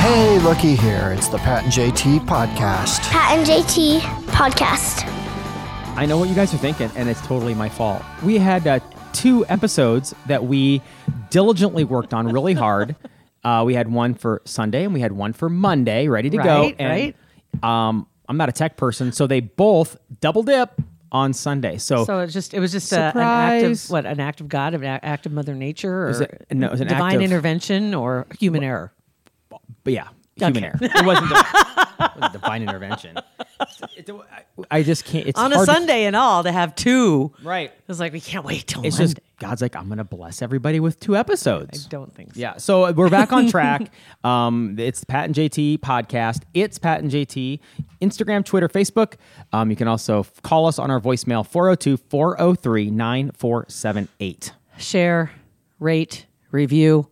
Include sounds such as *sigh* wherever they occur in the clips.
Hey, looky here. It's the Pat and JT podcast. Pat and JT podcast. I know what you guys are thinking, and it's totally my fault. We had uh, two episodes that we diligently worked on really hard. *laughs* Uh, we had one for Sunday and we had one for Monday, ready to go. Right, And, Um, I'm not a tech person, so they both double dip on Sunday. So, So it's just it was just a, an act of what an act of God, an act of Mother Nature, or it- no, it was an divine intervention, or human error. but yeah, human error. It wasn't, *laughs* it wasn't divine intervention. It- I- I just can't. It's On a hard to- Sunday and all to have two. right? It's like we can't wait till It's Monday. just God's like I'm gonna bless everybody with two episodes. I don't think so. Yeah, so we're back on track. *laughs* um, it's Pat and JT podcast. It's Pat and JT. Instagram, Twitter, Facebook. Um, you can also f- call us on our voicemail 402 403 9478. Share, rate, review,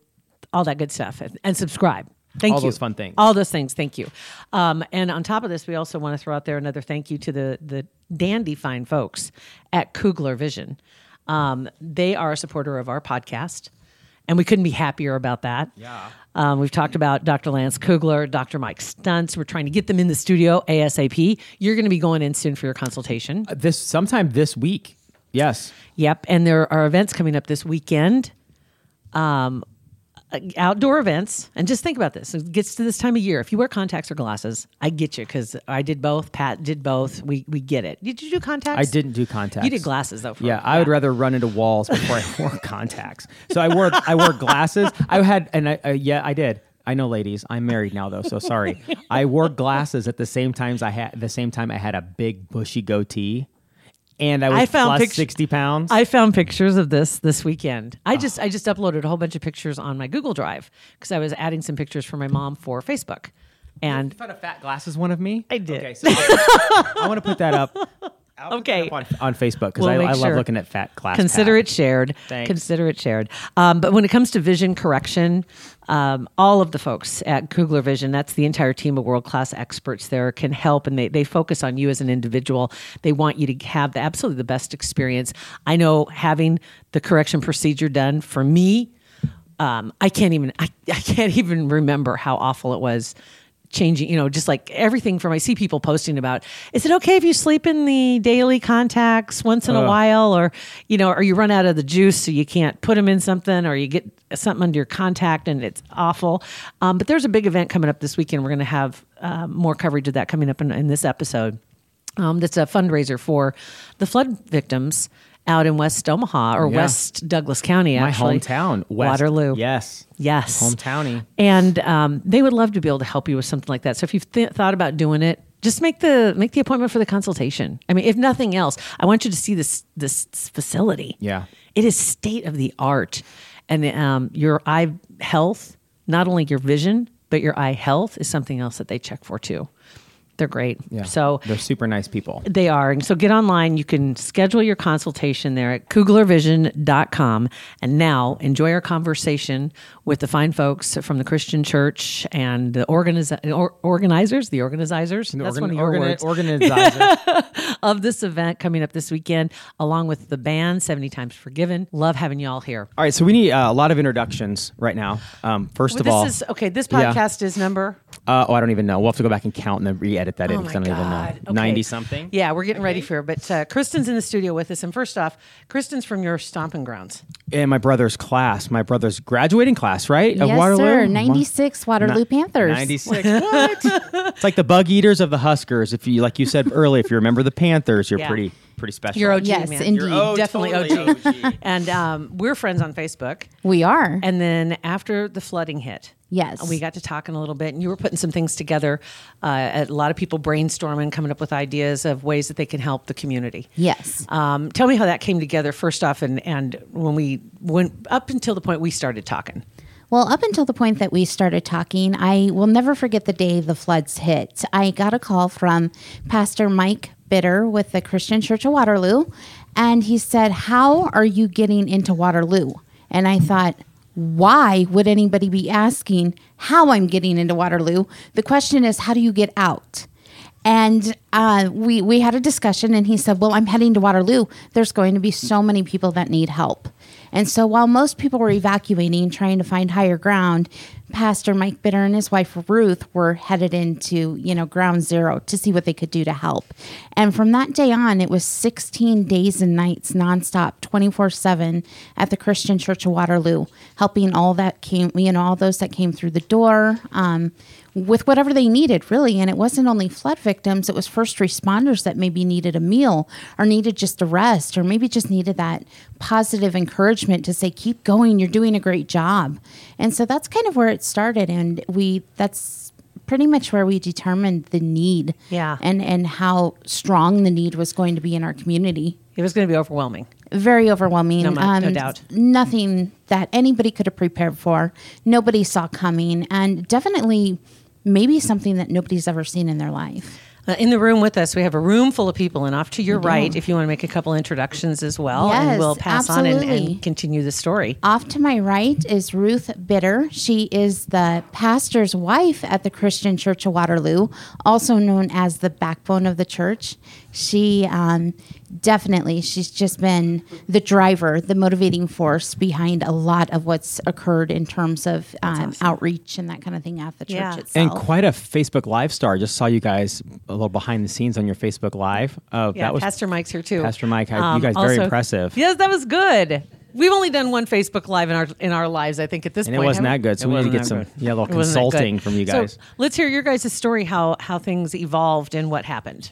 all that good stuff, and, and subscribe. Thank you. All you. those fun things. All those things. Thank you. Um, and on top of this, we also want to throw out there another thank you to the the dandy fine folks at Kugler Vision. Um, they are a supporter of our podcast, and we couldn't be happier about that. Yeah. Um, we've talked about Dr. Lance Kugler, Dr. Mike Stunts. We're trying to get them in the studio ASAP. You're going to be going in soon for your consultation. This sometime this week. Yes. Yep. And there are events coming up this weekend. Um, uh, outdoor events. And just think about this. It gets to this time of year. If you wear contacts or glasses, I get you because I did both. Pat did both. We we get it. Did you do contacts? I didn't do contacts. You did glasses though. For Yeah, I would rather run into walls before I *laughs* wore contacts. So I wore I wore glasses. I had and I uh, yeah I did. I know, ladies. I'm married now though, so sorry. *laughs* I wore glasses at the same times I had the same time I had a big bushy goatee, and I was I found plus pictures- sixty pounds. I found pictures of this this weekend. I just I just uploaded a whole bunch of pictures on my Google Drive because I was adding some pictures for my mom for Facebook. And found a fat glasses one of me. I did. Okay, so I, I want to put that up. *laughs* I'll Okay. on, on Facebook because We'll I, I love sure. looking at fat glass. Consider Pat. it shared. Thanks. Consider it shared. Um, but when it comes to vision correction, um, all of the folks at Kugler Vision, that's the entire team of world class experts there, can help and they, they focus on you as an individual. They want you to have the absolutely the best experience. I know having the correction procedure done for me, um, I can't even I, I can't even remember how awful it was changing you know just like everything from i see people posting about is it okay if you sleep in the daily contacts once in a while? Or you know or you run out of the juice so you can't put them in something or you get something under your contact and it's awful. Um, but there's a big event coming up this weekend. We're going to have uh, more coverage of that coming up in, in this episode. Um, that's a fundraiser for the flood victims out in West Omaha or Yeah. West Douglas County, actually. My hometown, West. Waterloo. Yes. Yes. Hometowny. And um, they would love to be able to help you with something like that. So if you've th- thought about doing it, just make the make the appointment for the consultation. I mean, if nothing else, I want you to see this this facility. Yeah. It is state of the art, and um, your eye health, not only your vision, but your eye health is something else that they check for too. They're great. Yeah. So they're super nice people. they are. And so get online. You can schedule your consultation there at kuglervision.com. And now enjoy our conversation with the fine folks from the Christian church and the organiz- or- organizers, the organizers. That's one of your words. organizer. *laughs* of this event coming up this weekend, along with the band, 70 Times Forgiven. Love having you all here. All right, so we need uh, a lot of introductions right now. Um, first Well, of this all, is okay. This Yeah. podcast is number uh, oh, I don't even know. We'll have to go back and count and then re-edit that in Oh because I don't even God. know. Okay. Ninety something. Yeah, we're getting ready for it. But uh, Kristen's in the studio with us. And first off, Kristen's from your stomping grounds. And my brother's class, my brother's graduating class, right? Of Yes, Waterloo? sir. 96 Waterloo Ni- Panthers. 96. *laughs* What? it's like the bug eaters of the Huskers. If you, like you said earlier, if you remember the Panthers, you're Yeah. pretty, pretty special. You're OG, Yes, man. indeed. You're oh, Definitely totally OG. and um, we're friends on Facebook. We are. And then after the flooding hit, Yes. we got to talking a little bit, and you were putting some things together. Uh, a lot of people brainstorming, coming up with ideas of ways that they can help the community. Yes. Um, tell me how that came together first off, and and when we went up until the point we started talking. Well, up until the point that we started talking, I will never forget the day the floods hit. I got a call from Pastor Mike Bitter with the Christian Church of Waterloo, and he said, How are you getting into Waterloo? And I thought, why would anybody be asking how I'm getting into Waterloo? The question is, how do you get out? And uh, we we had a discussion, and he said, "Well, I'm heading to Waterloo. There's going to be so many people that need help." And so, while most people were evacuating, trying to find higher ground, Pastor Mike Bitter and his wife Ruth were headed into you know ground zero to see what they could do to help. And from that day on, it was 16 days and nights nonstop, 24 seven at the Christian Church of Waterloo, helping all that came you know all those that came through the door. Um, with whatever they needed, really. And it wasn't only flood victims, it was first responders that maybe needed a meal or needed just a rest or maybe just needed that positive encouragement to say, keep going, you're doing a great job. And so that's kind of where it started. And we, that's pretty much where we determined the need Yeah. and, and how strong the need was going to be in our community. It was going to be overwhelming. Very overwhelming. Um, No, no doubt. Nothing that anybody could have prepared for, nobody saw coming, and definitely maybe something that nobody's ever seen in their life. Uh, in the room with us, we have a room full of people, and off to your right, if you want to make a couple introductions as well, and we'll pass on and, and continue the story. Off to my right is Ruth Bitter. She is the pastor's wife at the Christian Church of Waterloo, also known as the backbone of the church. She um, definitely, she's just been the driver, the motivating force behind a lot of what's occurred in terms of um, outreach and that kind of thing at the church Yeah. itself. And quite a Facebook Live star. Just saw you guys a little behind the scenes on your Facebook Live. Uh, Yeah, that was Pastor Mike's here too. Um, Pastor Mike, I- you guys very impressive. Yes, that was good. We've only done one Facebook Live in our in our lives, I think, at this And it point. wasn't haven't that good, so we need to get some- good. yeah, a little It wasn't that good. consulting from you So, guys. let's hear your guys' story how how things evolved and what happened.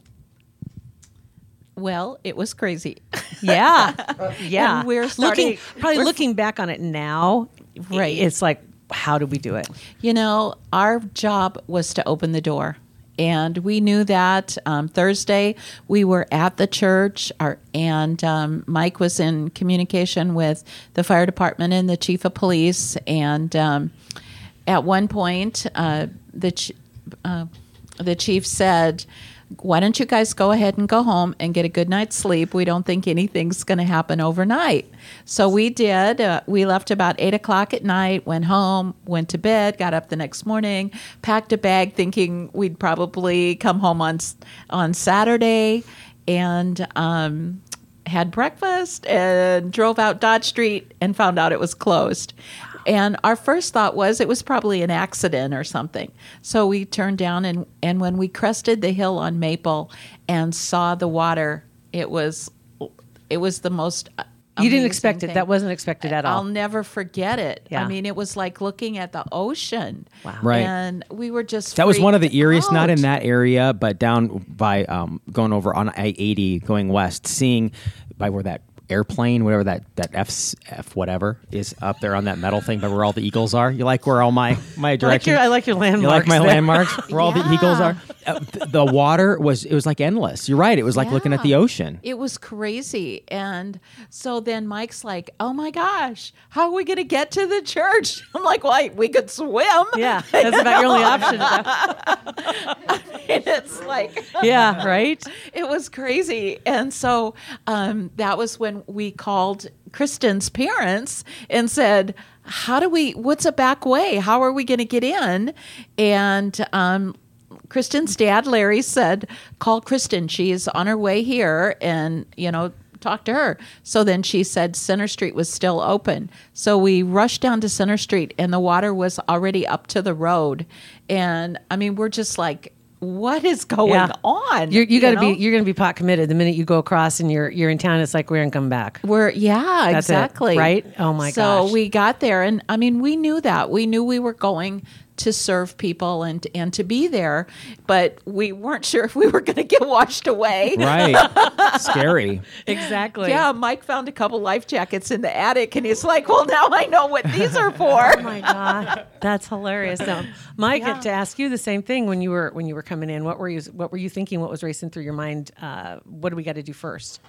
Well, it was crazy. Yeah, *laughs* yeah. And we're starting- looking probably we're- looking back on it now. Right. It's like, how did we do it? You know, our job was to open the door. And we knew that um, Thursday we were at the church, our, and um, Mike was in communication with the fire department and the chief of police. And um, at one point, uh, the ch- uh, the chief said, "Why don't you guys go ahead and go home and get a good night's sleep? We don't think anything's going to happen overnight." So we did. Uh, we left about eight o'clock at night, went home, went to bed, got up the next morning, packed a bag, thinking we'd probably come home on on Saturday, and. Um, had breakfast and drove out Dodge Street and found out it was closed. And our first thought was it was probably an accident or something. So we turned down and and when we crested the hill on Maple and saw the water, it was it was the most You didn't amazing expect it. That wasn't expected at all. I'll never forget it. Yeah. I mean, it was like looking at the ocean. Wow. Right. And we were just That was one of the freaked eeriest, not in that area, but down by um, going over on I eighty, going west, seeing by where that airplane, whatever that that F F whatever is up there on that metal thing, but where all the eagles are. You like where all my my direction? your- I like your landmarks. You like landmarks my there. landmarks *laughs* where all the eagles are. Uh, th- the water was it was like endless. You're right. It was like looking at the ocean. It was crazy. And so then Mike's like, oh my gosh, how are we going to get to the church? *laughs* I'm like, well, we could swim. yeah, *laughs* that's about your only option. at that- And it's like, yeah, right. it was crazy. And so um, that was when we called Kristen's parents and said, how do we, what's a back way? How are we going to get in? And um, Kristen's dad, Larry, said, call Kristen. She's on her way here and, you know, talk to her. So then she said Center Street was still open. So we rushed down to Center Street and the water was already up to the road. And I mean, we're just like, what is going Yeah. on? You're, you got to be. You're going to be pot committed the minute you go across and you're you're in town. It's like we're going to come back. We're yeah, That's it, exactly. right? Oh, my so gosh. we got there and I mean we knew that. We knew we were going to serve people and and to be there, but we weren't sure if we were going to get washed away. Right. *laughs* Scary. Exactly. Yeah, Mike found a couple life jackets in the attic, and he's like, "Well, now I know what these are for." Oh my god, that's hilarious. Now, Mike, to ask you the same thing when you were when you were coming in. What were you What were you thinking? What was racing through your mind? Uh, what do we got to do first?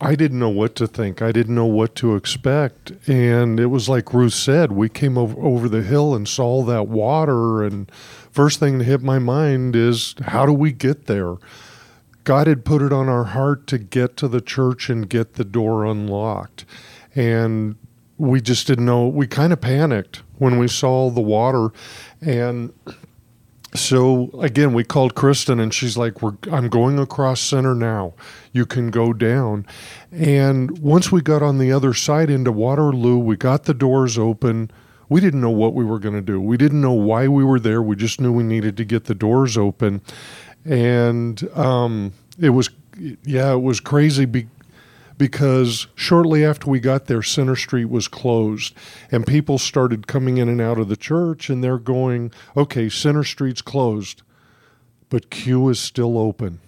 I didn't know what to think. I didn't know what to expect. And it was like Ruth said, we came over, over the hill and saw that water. And first thing that hit my mind is how do we get there? God had put it on our heart to get to the church and get the door unlocked. And we just didn't know. We kind of panicked when we saw the water. And so again, we called Kristen, and she's like, "We're I'm going across center now. You can go down." And once we got on the other side into Waterloo, we got the doors open. We didn't know what we were going to do. We didn't know why we were there. We just knew we needed to get the doors open, and um, it was yeah, it was crazy. Because shortly after we got there, Center Street was closed, and people started coming in and out of the church, and they're going, okay, Center Street's closed, but Q is still open.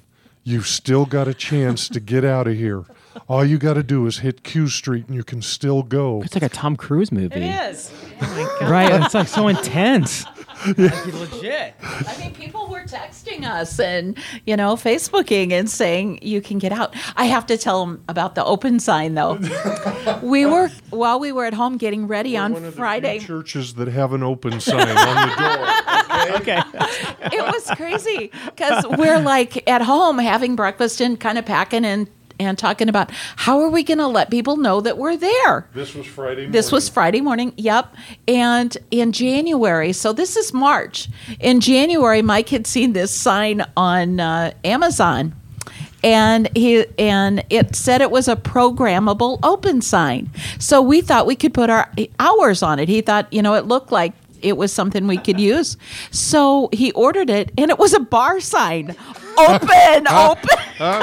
You've still got a chance to get out of here. All you got to do is hit Q Street, and you can still go. It's like a Tom Cruise movie. is. Oh my Right. It's like so intense. Legit. I mean, people were texting us and you know Facebooking and saying you can get out. I have to tell them about the open sign though. *laughs* we were while we were at home getting ready on One of the few Friday. churches that have an open sign on the door. Okay. *laughs* it was crazy because we're like at home having breakfast and kind of packing and and talking about how are we going to let people know that we're there. This was Friday. This was Friday morning. Yep. And in January, so this is March. In January, Mike had seen this sign on uh, Amazon. And he and it said it was a programmable open sign. So we thought we could put our hours on it. He thought, you know, it looked like it was something we could use. So he ordered it and it was a bar sign. *laughs* Open, open.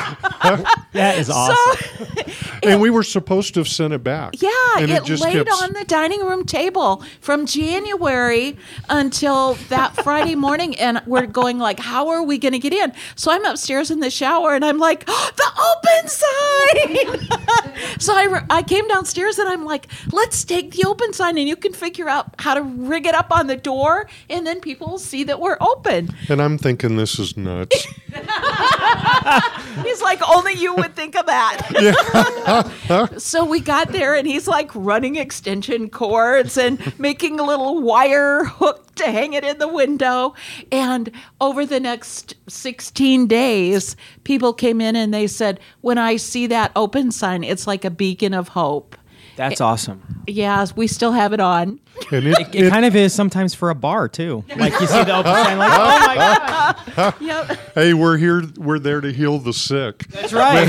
*laughs* That is awesome. *laughs* and we were supposed to have sent it back. Yeah, and it, just laid kept on the dining room table from January until that *laughs* Friday morning, and we're going like, "How are we going to get in?" So I'm upstairs in the shower, and I'm like, oh, "The open sign!" so I re- I came downstairs, and I'm like, "Let's take the open sign, and you can figure out how to rig it up on the door, and then people will see that we're open." And I'm thinking this is nuts. He's like, only you would think of that. *laughs* so we got there, and he's like running extension cords and making a little wire hook to hang it in the window. And over the next 16 days, people came in and they said, when I see that open sign, it's like a beacon of hope. That's awesome. Yeah, we still have it on. And it, It, kind of is sometimes for a bar too. Like you see the open sign, like, oh my god, *laughs* Yep. hey, we're here. We're there to heal the sick. that's right.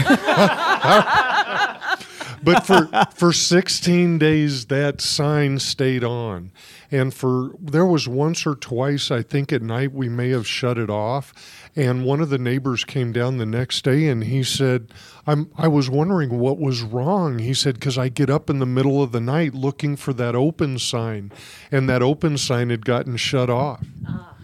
*laughs* But for for 16 days, that sign stayed on, and for there was once or twice, I think at night we may have shut it off. And one of the neighbors came down the next day, and he said, "I'm I was wondering what was wrong." He said, "Because I get up in the middle of the night looking for that open sign, and that open sign had gotten shut off." Ah.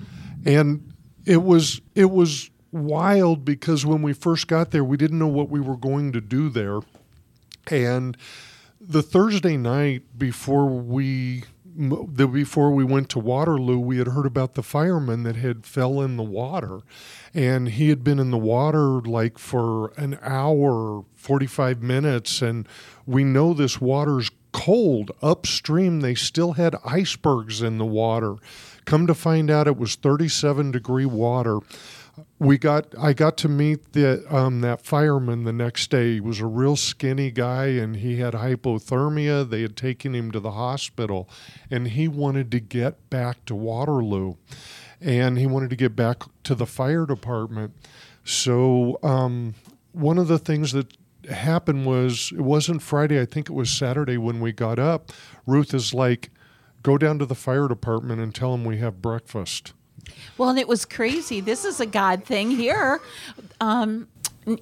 and it was it was wild because when we first got there we didn't know what we were going to do there and the Thursday night before we the before we went to Waterloo, we had heard about the fireman that had fell in the water, and he had been in the water like for an hour, forty five minutes, and we know this water's cold upstream. They still had icebergs in the water. Come to find out, it was thirty seven degree water we got I got to meet the um, that fireman the next day. He was a real skinny guy and he had hypothermia. They had taken him to the hospital and he wanted to get back to Waterloo and he wanted to get back to the fire department. So um, one of the things that happened was it wasn't Friday, I think it was Saturday when we got up. Ruth is like, go down to the fire department and tell them we have breakfast. Well, and it was crazy. This is a God thing here. Um,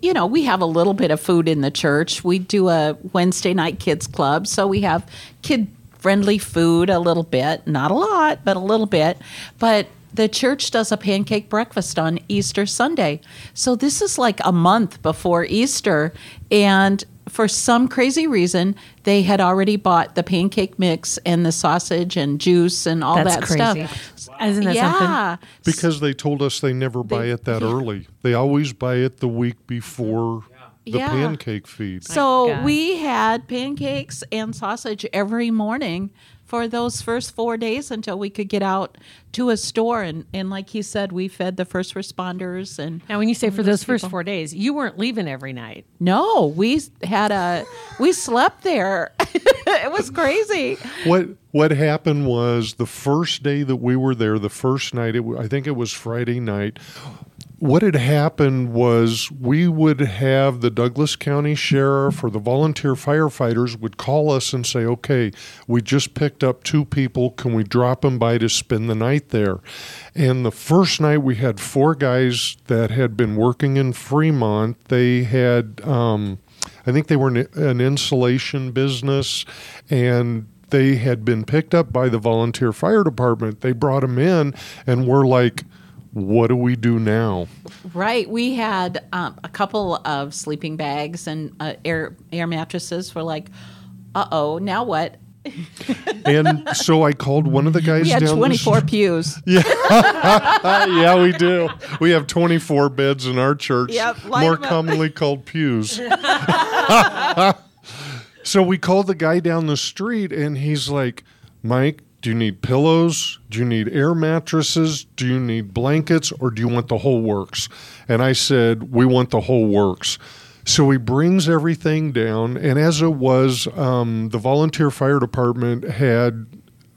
you know, we have a little bit of food in the church. We do a Wednesday night kids club, so we have kid friendly food a little bit, not a lot, but a little bit. But the church does a pancake breakfast on Easter Sunday. So this is like a month before Easter. And for some crazy reason, they had already bought the pancake mix and the sausage and juice and all That's that crazy. stuff. Isn't that something? yeah. Because they told us they never buy it that early. They always buy it the week before the Yeah. pancake feed. So we had pancakes and sausage every morning for those first four days until we could get out to a store. And, and like he said, we fed the first responders. And Now, when you say for those people. first four days, you weren't leaving every night. no, we had a, we slept there. *laughs* it was crazy. What what happened was the first day that we were there, the first night, it, I think it was Friday night. What had happened was we would have the Douglas County Sheriff or the volunteer firefighters would call us and say, "Okay, we just picked up two people. Can we drop them by to spend the night there?" And the first night we had four guys that had been working in Fremont. They had. Um, I think they were an insulation business, and they had been picked up by the volunteer fire department. They brought them in, and we're like, "What do we do now?" Right. We had um, a couple of sleeping bags and uh, air, air mattresses. We're like, uh oh, now what? *laughs* And so I called one of the guys We had down. 24 The, pews. *laughs* yeah, *laughs* yeah, we do. We have 24 beds in our church, Yep, more commonly called pews. so we called the guy down the street, and he's like, "Mike, do you need pillows? Do you need air mattresses? Do you need blankets, or do you want the whole works?" And I said, "We want the whole works." So he brings everything down, and as it was, um, the volunteer fire department had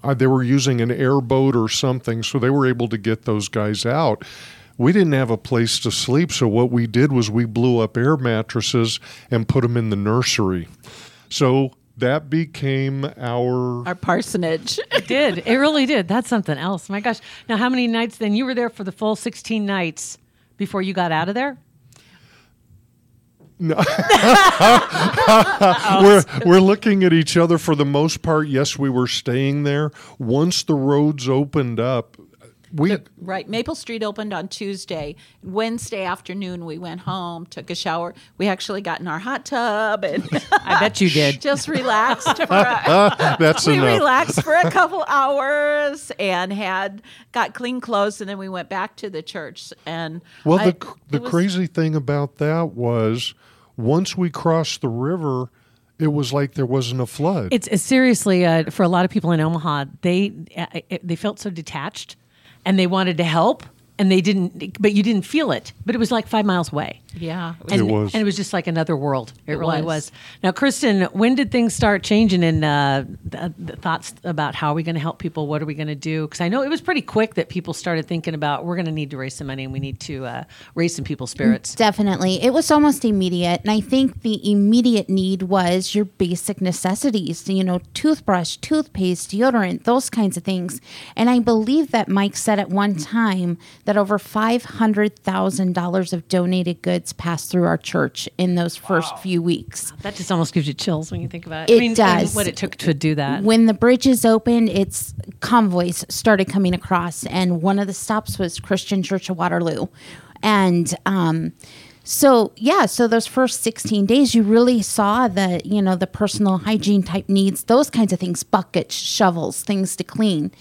uh, they were using an airboat or something, so they were able to get those guys out. We didn't have a place to sleep, so what we did was we blew up air mattresses and put them in the nursery. So that became our. Our parsonage. *laughs* It did. It really did. That's something else. My gosh. Now, how many nights then? You were there for the full 16 nights before you got out of there? No. *laughs* we're we're looking at each other for the most part. Yes, we were staying there. Once the roads opened up, we Right. Maple Street opened on Tuesday. Wednesday afternoon, we went home, took a shower. We actually got in our hot tub and *laughs* I bet you did. *laughs* just relaxed. For a, *laughs* that's we enough. relaxed for a couple hours and had got clean clothes, and then we went back to the church. And Well, I- the the was- crazy thing about that was once we crossed the river, it was like there wasn't a flood. It's, it's seriously uh, for a lot of people in Omaha. They uh, it- they felt so detached, and they wanted to help, and they didn't. But you didn't feel it. But it was like five miles away. Yeah. And, It was. and it was just like another world. It, It really was. was. Now, Kristen, when did things start changing in uh, the, the thoughts about how are we going to help people? What are we going to do? Because I know it was pretty quick that people started thinking about we're going to need to raise some money and we need to uh, raise some people's spirits. Definitely. It was almost immediate. And I think the immediate need was your basic necessities, you know, toothbrush, toothpaste, deodorant, those kinds of things. And I believe that Mike said at one time that over $500,000 of donated goods passed through our church in those first few weeks. That just almost gives you chills when you think about it. It I mean, does. What it took to do that. When the bridges opened, its convoys started coming across, and one of the stops was Christian Church of Waterloo, and um, so yeah, so those first sixteen days, you really saw the you know the personal hygiene type needs, those kinds of things, buckets, shovels, things to clean.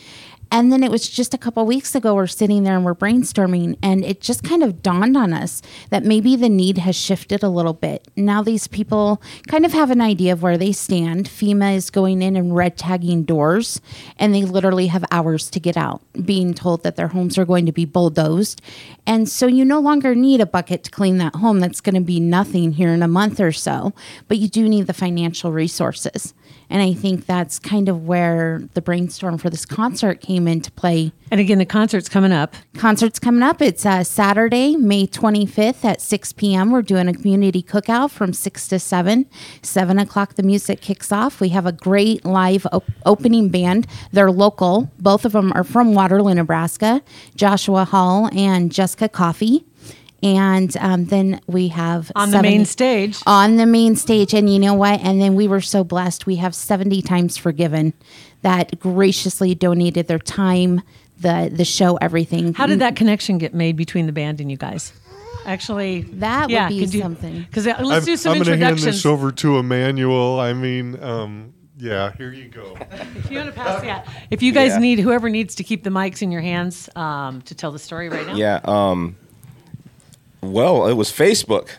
And then it was just a couple weeks ago, we're sitting there and we're brainstorming, and it just kind of dawned on us that maybe the need has shifted a little bit. Now, these people kind of have an idea of where they stand. FEMA is going in and red tagging doors, and they literally have hours to get out, being told that their homes are going to be bulldozed. And so you no longer need a bucket to clean that home. That's going to be nothing here in a month or so, but you do need the financial resources. And I think that's kind of where the brainstorm for this concert came into play. And again, the concert's coming up. Concert's coming up. It's uh, Saturday, May 25th at 6 p.m. We're doing a community cookout from 6 to 7. 7 o'clock, the music kicks off. We have a great live op- opening band. They're local. Both of them are from Waterloo, Nebraska Joshua Hall and Jessica Coffey. And um, then we have On the main stage. On the main stage, and you know what? And then we were so blessed. We have seventy times forgiven that graciously donated their time, the the show, everything. How did that connection get made between the band and you guys? Actually, That would be something. Because let's I'm, do some I'm gonna hand this over to Emmanuel. I mean, um, yeah, here you go. *laughs* If you want to pass, yeah. If you guys Yeah. need, whoever needs to keep the mics in your hands um, to tell the story right now. Yeah. Well, it was Facebook.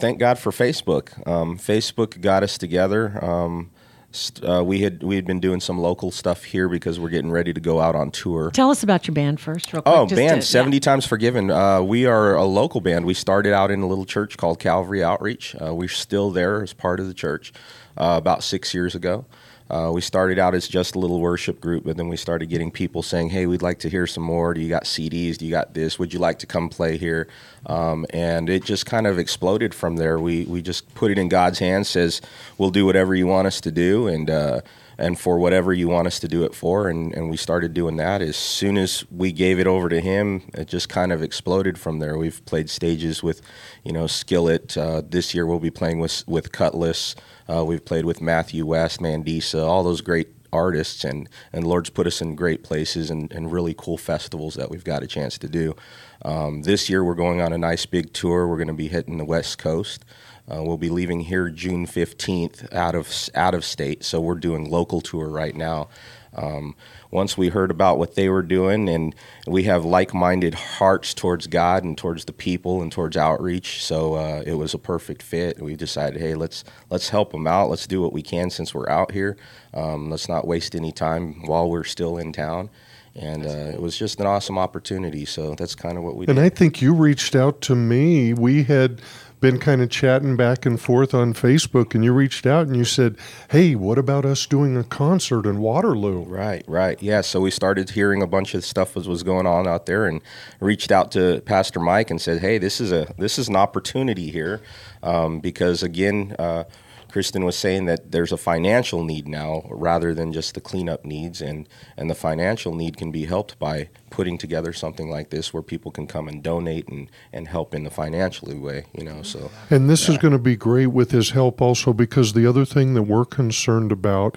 Thank God for Facebook. Um, Facebook got us together. Um, st- uh, we had we had been doing some local stuff here because we're getting ready to go out on tour. Tell us about your band first, real quick. Oh, just band, to- 70 yeah. Times Forgiven. Uh, we are a local band. We started out in a little church called Calvary Outreach. Uh, we're still there as part of the church uh, about six years ago. Uh, we started out as just a little worship group, but then we started getting people saying, "Hey, we'd like to hear some more. Do you got CDs? Do you got this? Would you like to come play here?" Um, and it just kind of exploded from there. We we just put it in God's hands. Says, "We'll do whatever you want us to do," and uh, and for whatever you want us to do it for. And, and we started doing that. As soon as we gave it over to him, it just kind of exploded from there. We've played stages with, you know, Skillet. Uh, this year we'll be playing with, with Kutless. Uh, we've played with Matthew West, Mandisa, all those great artists. And, and Lord's put us in great places and, and really cool festivals that we've got a chance to do. Um, this year we're going on a nice big tour. We're going to be hitting the West Coast. Uh, we'll be leaving here June 15th out of out of state, so we're doing local tour right now. Um, once we heard about what they were doing, and we have like-minded hearts towards God and towards the people and towards outreach, so uh, it was a perfect fit. We decided, hey, let's let's help them out. Let's do what we can since we're out here. Um, let's not waste any time while we're still in town. And uh, it was just an awesome opportunity. So that's kind of what we And did. I think you reached out to me. We had been kind of chatting back and forth on Facebook, and you reached out and you said, Hey, what about us doing a concert in Waterloo? Right, right. Yeah, so we started hearing a bunch of stuff was, was going on out there and reached out to Pastor Mike and said, "Hey, this is a this is an opportunity here." Um, because again, uh, Kristen was saying that there's a financial need now rather than just the cleanup needs and and the financial need can be helped by putting together something like this where people can come and donate and and help in the financially way, you know. So And this is going to be great with his help also because the other thing that we're concerned about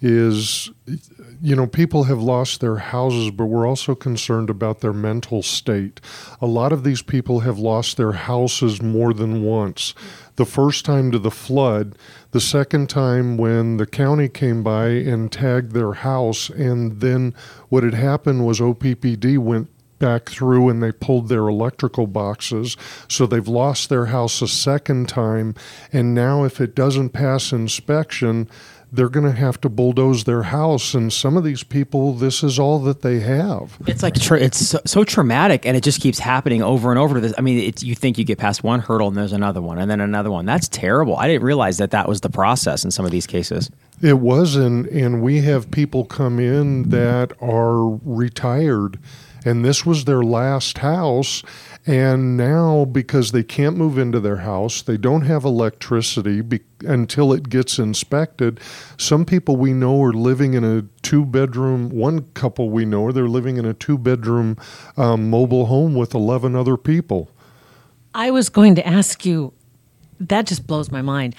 is you know people have lost their houses but we're also concerned about their mental state. A lot of these people have lost their houses more than once. The first time to the flood, the second time when the county came by and tagged their house and then what had happened was OPPD went back through and they pulled their electrical boxes. So they've lost their house a second time. And now, if it doesn't pass inspection, they're going to have to bulldoze their house. And some of these people, this is all that they have. It's like tra- it's so, so traumatic, and it just keeps happening over and over. To this, I mean, it's, you think you get past one hurdle, and there's another one, and then another one. That's terrible. I didn't realize that that was the process in some of these cases. It was, and, and we have people come in that are retired, and this was their last house. And now, because they can't move into their house, they don't have electricity be- until it gets inspected. Some people we know are living in a two bedroom, one couple we know, they're living in a two bedroom um, mobile home with 11 other people. I was going to ask you. That just blows my mind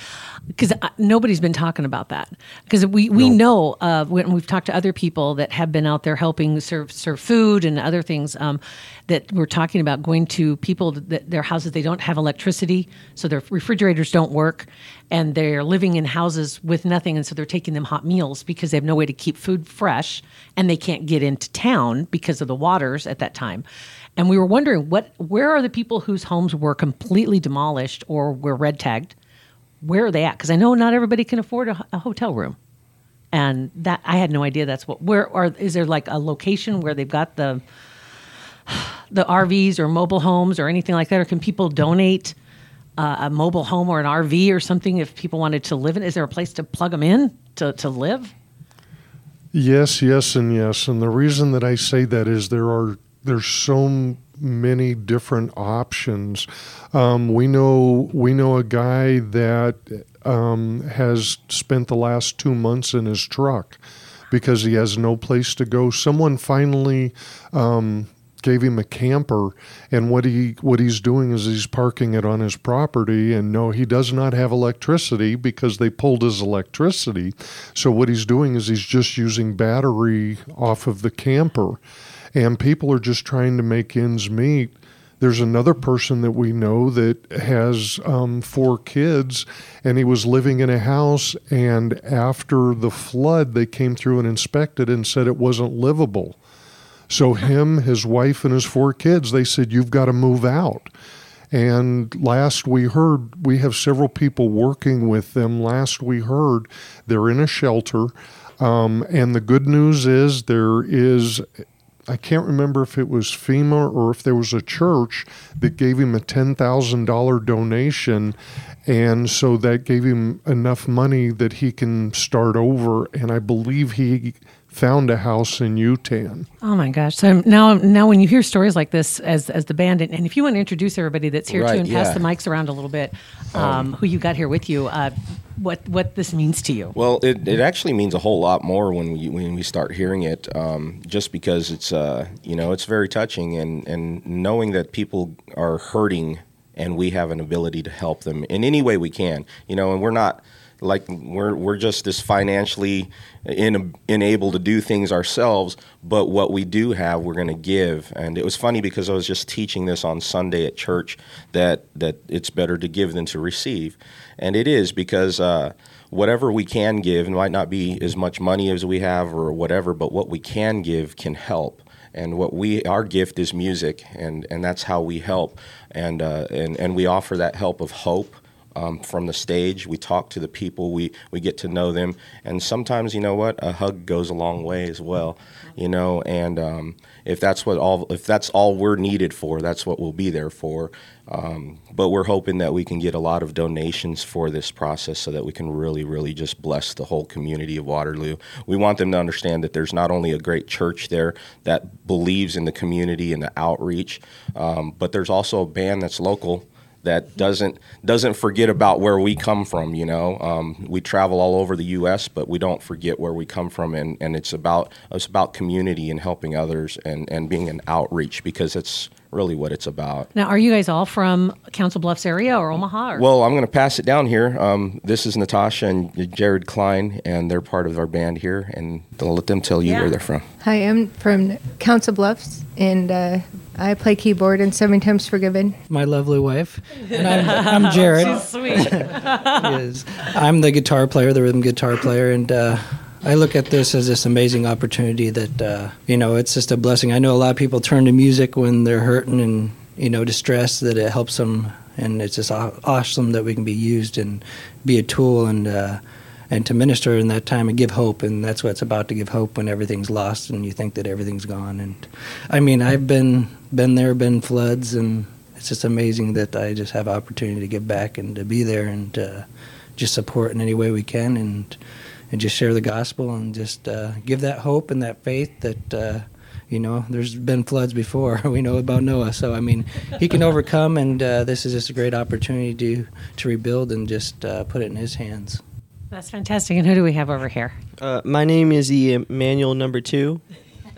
because nobody's been talking about that. Because we, we know uh, when we've talked to other people that have been out there helping serve serve food and other things um, that we're talking about going to people that their houses they don't have electricity, so their refrigerators don't work, and they're living in houses with nothing, and so they're taking them hot meals because they have no way to keep food fresh, and they can't get into town because of the waters at that time. And we were wondering what where are the people whose homes were completely demolished or were red tagged? Where are they at? Because I know not everybody can afford a, a hotel room, and that I had no idea that's what. Where or is there like a location where they've got the the RVs or mobile homes or anything like that, or can people donate uh, a mobile home or an RV or something if people wanted to live in? Is there a place to plug them in to to live? Yes, yes, and yes. And the reason that I say that is there are there's so many different options. Um, we know we know a guy that um, has spent the last two months in his truck because he has no place to go. Someone finally um, gave him a camper, and what he what he's doing is he's parking it on his property, and no, he does not have electricity because they pulled his electricity. So what he's doing is he's just using battery off of the camper, and people are just trying to make ends meet. There's another person that we know that has um, four kids, and he was living in a house. And after the flood, they came through and inspected and said it wasn't livable. So, him, his wife, and his four kids, they said, You've got to move out. And last we heard, we have several people working with them. Last we heard, they're in a shelter. Um, and the good news is there is I can't remember if it was FEMA or if there was a church that gave him a $10,000 donation. And so that gave him enough money that he can start over. And I believe he found a house in Yutan. Oh my gosh! So now, now when you hear stories like this, as as the band, and, and if you want to introduce everybody that's here Right, too, and pass the mics around a little bit, um, who you got here with you, uh, what what this means to you? Well, it, it actually means a whole lot more when we when we start hearing it, um, just because it's uh, you know it's very touching and and knowing that people are hurting and we have an ability to help them in any way we can, you know, and we're not like we're we're just this financially in, unable to do things ourselves, but what we do have, we're going to give. And it was funny because I was just teaching this on Sunday at church that that it's better to give than to receive, and it is because. Uh, whatever we can give, it might not be as much money as we have or whatever, but what we can give can help. And what we our gift is music, and, and that's how we help, and uh, and and we offer that help of hope um, from the stage. We talk to the people, we we get to know them, and sometimes you know what, a hug goes a long way as well, you know. And um, if that's what all if that's all we're needed for, that's what we'll be there for. Um, but we're hoping that we can get a lot of donations for this process so that we can really, really just bless the whole community of Waterloo. We want them to understand that there's not only a great church there that believes in the community and the outreach, um, but there's also a band that's local that doesn't doesn't forget about where we come from. You know, um, we travel all over the U.S., but we don't forget where we come from, and, and it's about it's about community and helping others and, and being an outreach because it's really what it's about. Now, are you guys all from Council Bluffs area or Omaha? Or? Well, I'm going to pass it down here. Um, this is Natasha and Jared Klein, and they're part of our band here, and I'll let them tell you Yeah. where they're from. Hi, I'm from Council Bluffs, and uh, I play keyboard in Seven Times Forgiven. my lovely wife. And I'm, I'm *laughs* Jared. She's sweet. *laughs* Is- I'm the guitar player, the rhythm guitar player, and uh, I look at this as this amazing opportunity that uh, you know it's just a blessing. I know a lot of people turn to music when they're hurting and you know distressed that it helps them, and it's just awesome that we can be used and be a tool and. Uh, and to minister in that time and give hope, and that's what it's about to give hope when everything's lost and you think that everything's gone. And I mean, I've been been there, been floods, and it's just amazing that I just have opportunity to give back and to be there and to just support in any way we can and and just share the gospel and just uh, give that hope and that faith that uh, you know there's been floods before *laughs* we know about Noah so I mean he can overcome and uh, this is just a great opportunity to to rebuild and just uh, put it in his hands. That's fantastic. And who do we have over here? Uh, my name is Emmanuel number two. *laughs*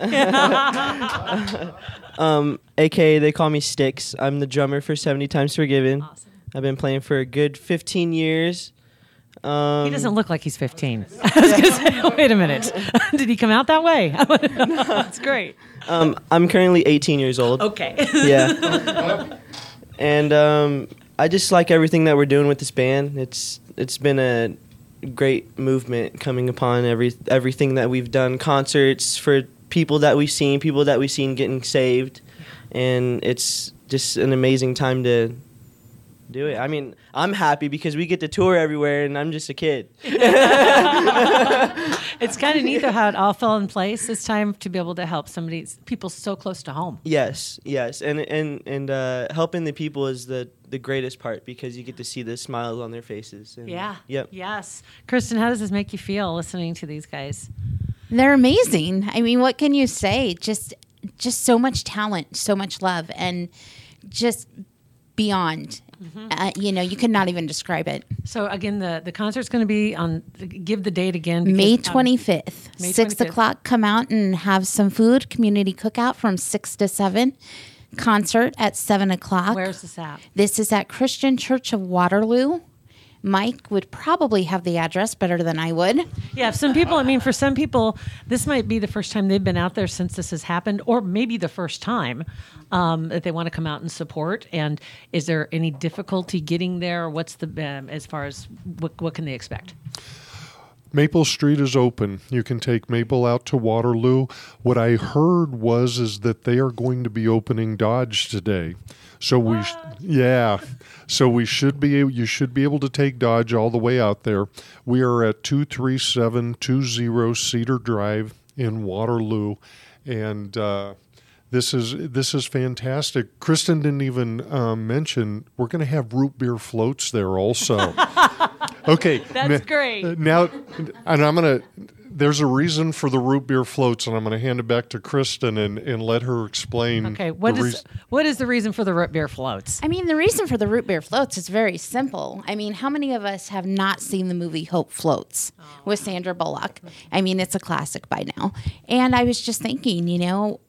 um, AKA they call me Sticks. I'm the drummer for 70 Times Forgiven. Awesome. I've been playing for a good 15 years. Um, He doesn't look like he's 15. *laughs* I was going to say, *laughs* wait a minute. *laughs* Did he come out that way? That's great. um, I'm currently 18 years old. Okay. Yeah. and um, I just like everything that we're doing with this band. It's it's been a great movement coming upon every everything that we've done. Concerts for people that we've seen, people that we've seen getting saved, and it's just an amazing time to do it. I mean, I'm happy because we get to tour everywhere, and I'm just a kid. *laughs* *laughs* it's kind of neat though how it all fell in place this time to be able to help somebody, people so close to home. Yes, yes, and and and uh, helping the people is the the greatest part because you get to see the smiles on their faces. And, Yeah. Yep. Yes. Kristen, how does this make you feel listening to these guys? They're amazing. I mean, what can you say? Just just so much talent, so much love and just beyond. Uh, you know, you could not even describe it. So again, the the concert's going to be on. Give the date again. because, May um, 25th, May 6 25th. o'clock. Come out and have some food. Community cookout from 6 to 7. Concert at 7 o'clock. Where's this at? This is at Christian Church of Waterloo. Mike would probably have the address better than I would. Yeah, some people, I mean, for some people, this might be the first time they've been out there since this has happened, or maybe the first time um, that they want to come out and support. And is there any difficulty getting there? What's the, um, as far as what, what can they expect? Maple Street is open. You can take Maple out to Waterloo. What I heard was is that they are going to be opening Dodge today. So we sh- yeah. So we should be you should be able to take Dodge all the way out there. We are at 23720 Cedar Drive in Waterloo and uh this is this is fantastic. Kristen didn't even um, mention we're going to have root beer floats there also. *laughs* okay, *laughs* That's na- great. Uh, now, and I'm gonna. There's a reason for the root beer floats, and I'm going to hand it back to Kristen and, and let her explain. Okay, what the is reas- what is the reason for the root beer floats? I mean, the reason for the root beer floats is very simple. I mean, how many of us have not seen the movie Hope Floats with Sandra Bullock? I mean, it's a classic by now. And I was just thinking, you know,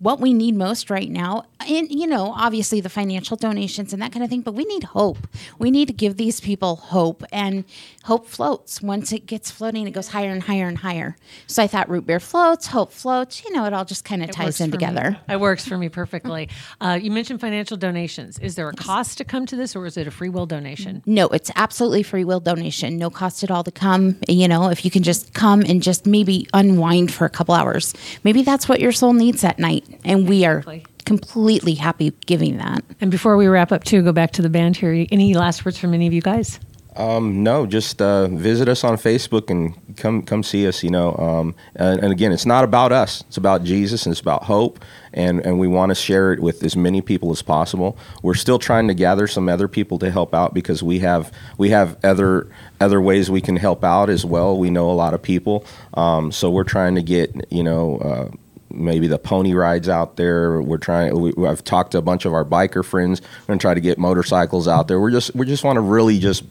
what we need most right now, and you know, obviously the financial donations and that kind of thing, but we need hope. We need to give these people hope, and hope floats. Once it gets floating, it goes higher and higher and higher. So I thought root beer floats, hope floats. You know, it all just kind of ties in for me. together. It works for me perfectly. *laughs* Uh, you mentioned financial donations. Is there a cost to come to this, or is it a free will donation? No, it's absolutely free will donation. No cost at all to come. You know, if you can just come and just maybe unwind for a couple hours, maybe that's what your soul needs that night. And we are completely happy giving that. And before we wrap up, too, go back to the band here. Any last words from any of you guys? Um, no, just uh, visit us on Facebook and come come see us. You know, um, and, and again, it's not about us; it's about Jesus and it's about hope, and and we want to share it with as many people as possible. We're still trying to gather some other people to help out because we have we have other other ways we can help out as well. We know a lot of people, um, so we're trying to get you know. Uh, maybe the pony rides out there. We're trying. We, I've talked to a bunch of our biker friends. We're gonna try to get motorcycles out there. We're just we just want to really just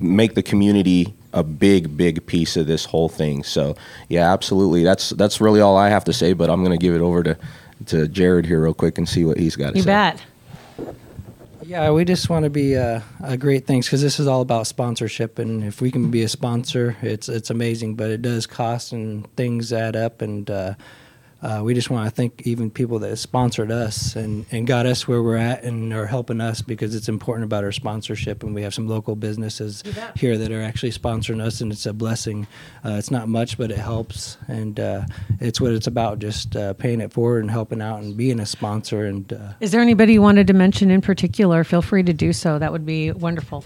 make the community a big big piece of this whole thing. So yeah, absolutely. That's that's really all I have to say. But I'm gonna give it over to to Jared here real quick and see what he's got to You say. bet. Yeah, we just want to be uh, a great things because this is all about sponsorship, and if we can be a sponsor, it's it's amazing. But it does cost, and things add up, and uh, uh, we just want to thank even people that sponsored us and, and got us where we're at and are helping us because it's important about our sponsorship, and we have some local businesses here that are actually sponsoring us, and it's a blessing. Uh, it's not much, but it helps, and uh, it's what it's about, just uh, paying it forward and helping out and being a sponsor, and. Uh, Is there anybody you wanted to mention in particular? Feel free to do so. That would be wonderful.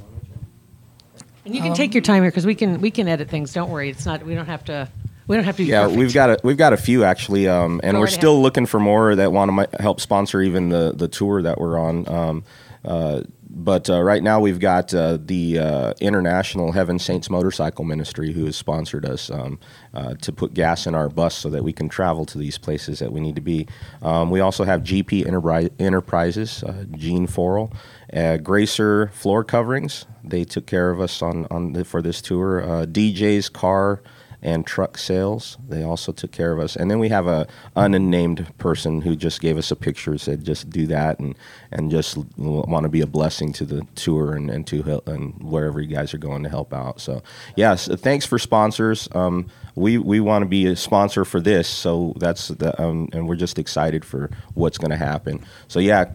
And you can Um, take your time here because we can we can edit things. Don't worry. It's not. We don't have to. We don't have to. Yeah, perfect. we've got a we've got a few actually, um, and Go we're right still ahead. looking for more that want to help sponsor even the the tour that we're on. Um, uh, but uh, right now we've got uh, the uh, International Heaven Saints Motorcycle Ministry who has sponsored us um, uh, to put gas in our bus so that we can travel to these places that we need to be. Um, we also have GP Enterpri- Enterprises, uh, Gene Forel, uh, Gracer Floor Coverings. They took care of us on on the, for this tour. Uh, DJ's Car and truck sales. They also took care of us. And then we have a unnamed person who just gave us a picture, said just do that and and just want to be a blessing to the tour and, and to and wherever you guys are going to help out. So yes, thanks for sponsors. Um, we we want to be a sponsor for this, so that's the um, and we're just excited for what's going to happen. So yeah.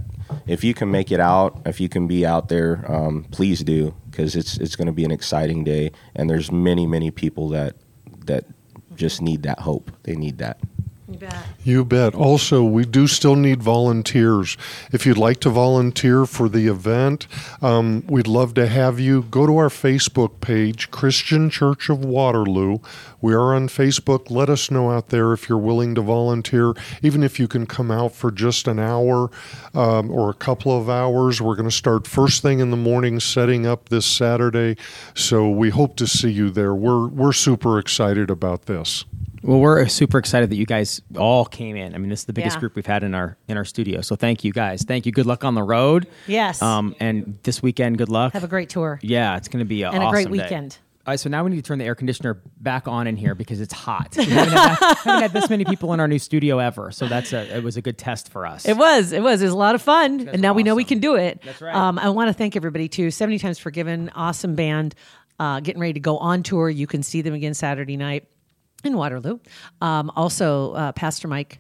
If you can make it out, if you can be out there, um, please do because it's it's going to be an exciting day, and there's many many people that that just need that hope. They need that. You bet. You bet. Also, we do still need volunteers. If you'd like to volunteer for the event, um, we'd love to have you. Go to our Facebook page, Christian Church of Waterloo. We are on Facebook. Let us know out there if you're willing to volunteer, even if you can come out for just an hour um, or a couple of hours. We're going to start first thing in the morning setting up this Saturday. So we hope to see you there. We're, we're super excited about this. Well, we're super excited that you guys all came in. I mean, this is the biggest Yeah. group we've had in our in our studio. So thank you guys. Thank you. Good luck on the road. Yes. Um, and this weekend, good luck. Have a great tour. Yeah, it's going to be a And a great awesome day. weekend. All right, so now we need to turn the air conditioner back on in here because it's hot. We haven't, had, *laughs* haven't had this many people in our new studio ever, so that's a it was a good test for us. It was. It was. It was a lot of fun, and now we know we can do it. That's right. Um, I want to thank everybody too. Seventy Times Forgiven, awesome band, uh, getting ready to go on tour. You can see them again Saturday night in Waterloo. Um, also, uh, Pastor Mike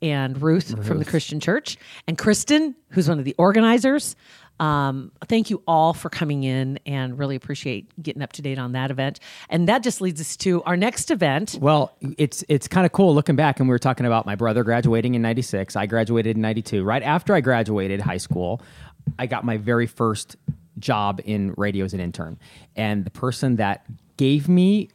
and Ruth, from the Christian Church, and Kristen, who's one of the organizers. Um, thank you all for coming in, and really appreciate getting up to date on that event. And that just leads us to our next event. Well, it's it's kind of cool looking back, and we were talking about my brother graduating in '96. I graduated in '92. Right after I graduated high school, I got my very first job in radio as an intern, and the person that gave me.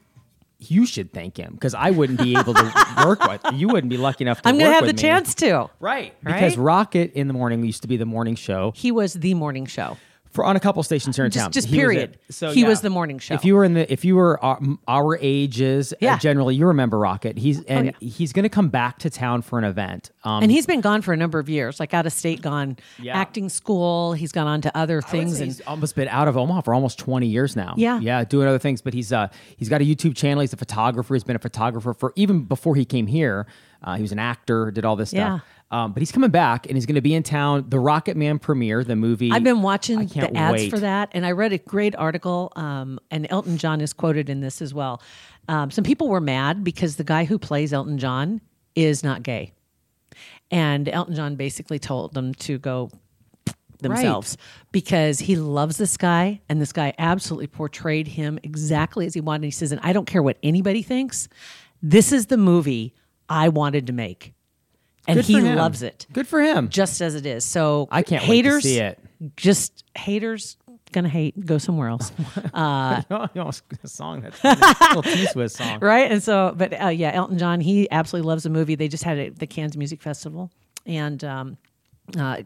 You should thank him because I wouldn't be able to *laughs* work with. You wouldn't be lucky enough to. I'm going to have the me. chance to. Right. Right? Because Rocket in the morning used to be the morning show He was the morning show. For on a couple stations here in Just- town. just He was period. it. So He yeah. was the morning show. If you were in the, if you were our, our ages, uh, Yeah. Oh, generally you remember Rocket. He's and yeah. he's going to come back to town for an event. Um, and he's been gone for a number of years, like out of state, gone Yeah. acting school. He's gone on to other I would things. say And he's almost been out of Omaha for almost 20 years now. Yeah. Yeah, doing other things. But he's uh he's got a YouTube channel. He's a photographer. He's been a photographer for even before he came here. Uh, he was an actor, did all this stuff. Um, but he's coming back and he's going to be in town. The Rocket Man premiere, the movie. I've been watching the ads wait. for that, and I read a great article. Um, and Elton John is quoted in this as well. Um, some people were mad because the guy who plays Elton John is not gay, and Elton John basically told them to go themselves because he loves this guy and this guy absolutely portrayed him exactly as he wanted. He says, and I don't care what anybody thinks. This is the movie I wanted to make. And Good he loves it. Good for him. Just as it is. So I can't wait to haters, see it. Just haters gonna hate. Go somewhere else. *laughs* Uh, you know, a song that's a little *laughs* T Swift song. right? And so, but uh, yeah, Elton John, he absolutely loves the movie. They just had it at the Cannes Music Festival and um, uh,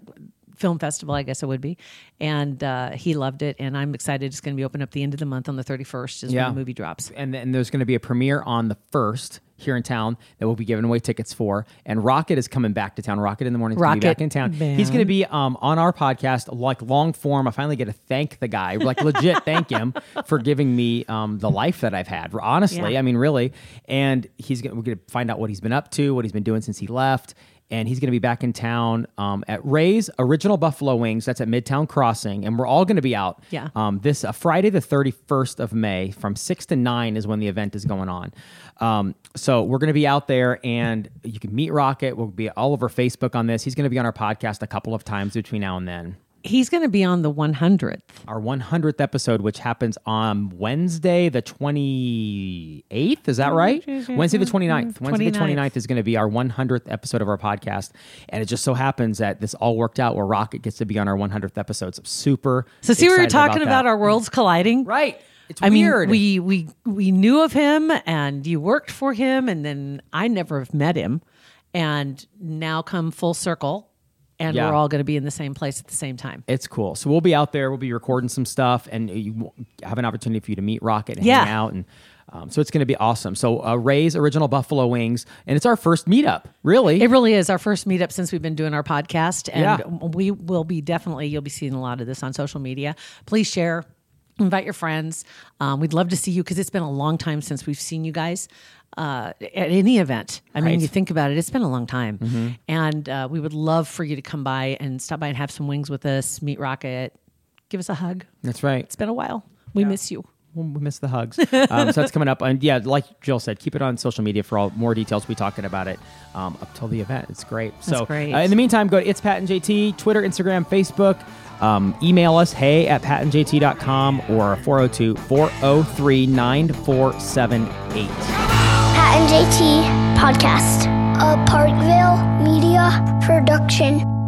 film festival, I guess it would be, and uh, he loved it. And I'm excited. It's going to be open up the end of the month on the 31st is when the movie drops. And then there's going to be a premiere on the first here in town that we'll be giving away tickets for. And Rocket is coming back to town. Rocket in the morning is going to be Rocket back in town. Band. He's going to be um, on our podcast, like long form. I finally get to thank the guy, like legit thank him *laughs* for giving me um, the life that I've had. Honestly, Yeah. I mean, really. And he's gonna, we're going to find out what he's been up to, what he's been doing since he left. And he's going to be back in town um, at Ray's Original Buffalo Wings. That's at Midtown Crossing, and we're all going to be out. Yeah. Um, this uh, Friday, the 31st of May, from 6 to 9 is when the event is going on. Um, so we're going to be out there and you can meet Rocket. We'll be all over Facebook on this. He's going to be on our podcast a couple of times between now and then. He's going to be on the 100th. Our 100th episode, which happens on Wednesday, the 28th. Is that right? Mm-hmm. Wednesday, the 29th. Wednesday, the 29th. 29th is going to be our 100th episode of our podcast. And it just so happens that this all worked out where Rocket gets to be on our 100th episode. So super. So see, we were talking about, that. our worlds colliding, right? It's I weird. mean, we we we knew of him, and you worked for him, and then I never have met him, and now come full circle, and Yeah. we're all going to be in the same place at the same time. It's cool. So we'll be out there. We'll be recording some stuff, and you have an opportunity for you to meet Rocket and hang Yeah. out. And um, so it's going to be awesome. So uh, Ray's original Buffalo Wings, and it's our first meetup. Really, It really is our first meetup since we've been doing our podcast, and Yeah. we will be definitely you'll be seeing a lot of this on social media. Please share, invite your friends. Um, we'd love to see you because it's been a long time since we've seen you guys uh, at any event. I mean, you think about it; it's been a long time, Mhm. and uh, we would love for you to come by and stop by and have some wings with us. Meet Rocket, give us a hug. that's right. It's been a while. We miss you. Well, we miss the hugs. um, so that's coming up, and yeah, like Jill said, keep it on social media for all more details. We'll be talking about it um, up till the event. It's great. That's so great. Uh, in the meantime, go to it's Pat and JT Twitter, Instagram, Facebook. Um, email us hey at patandjt.com or 402 403 9478. Pat and JT Podcast, a Parkville Media Production.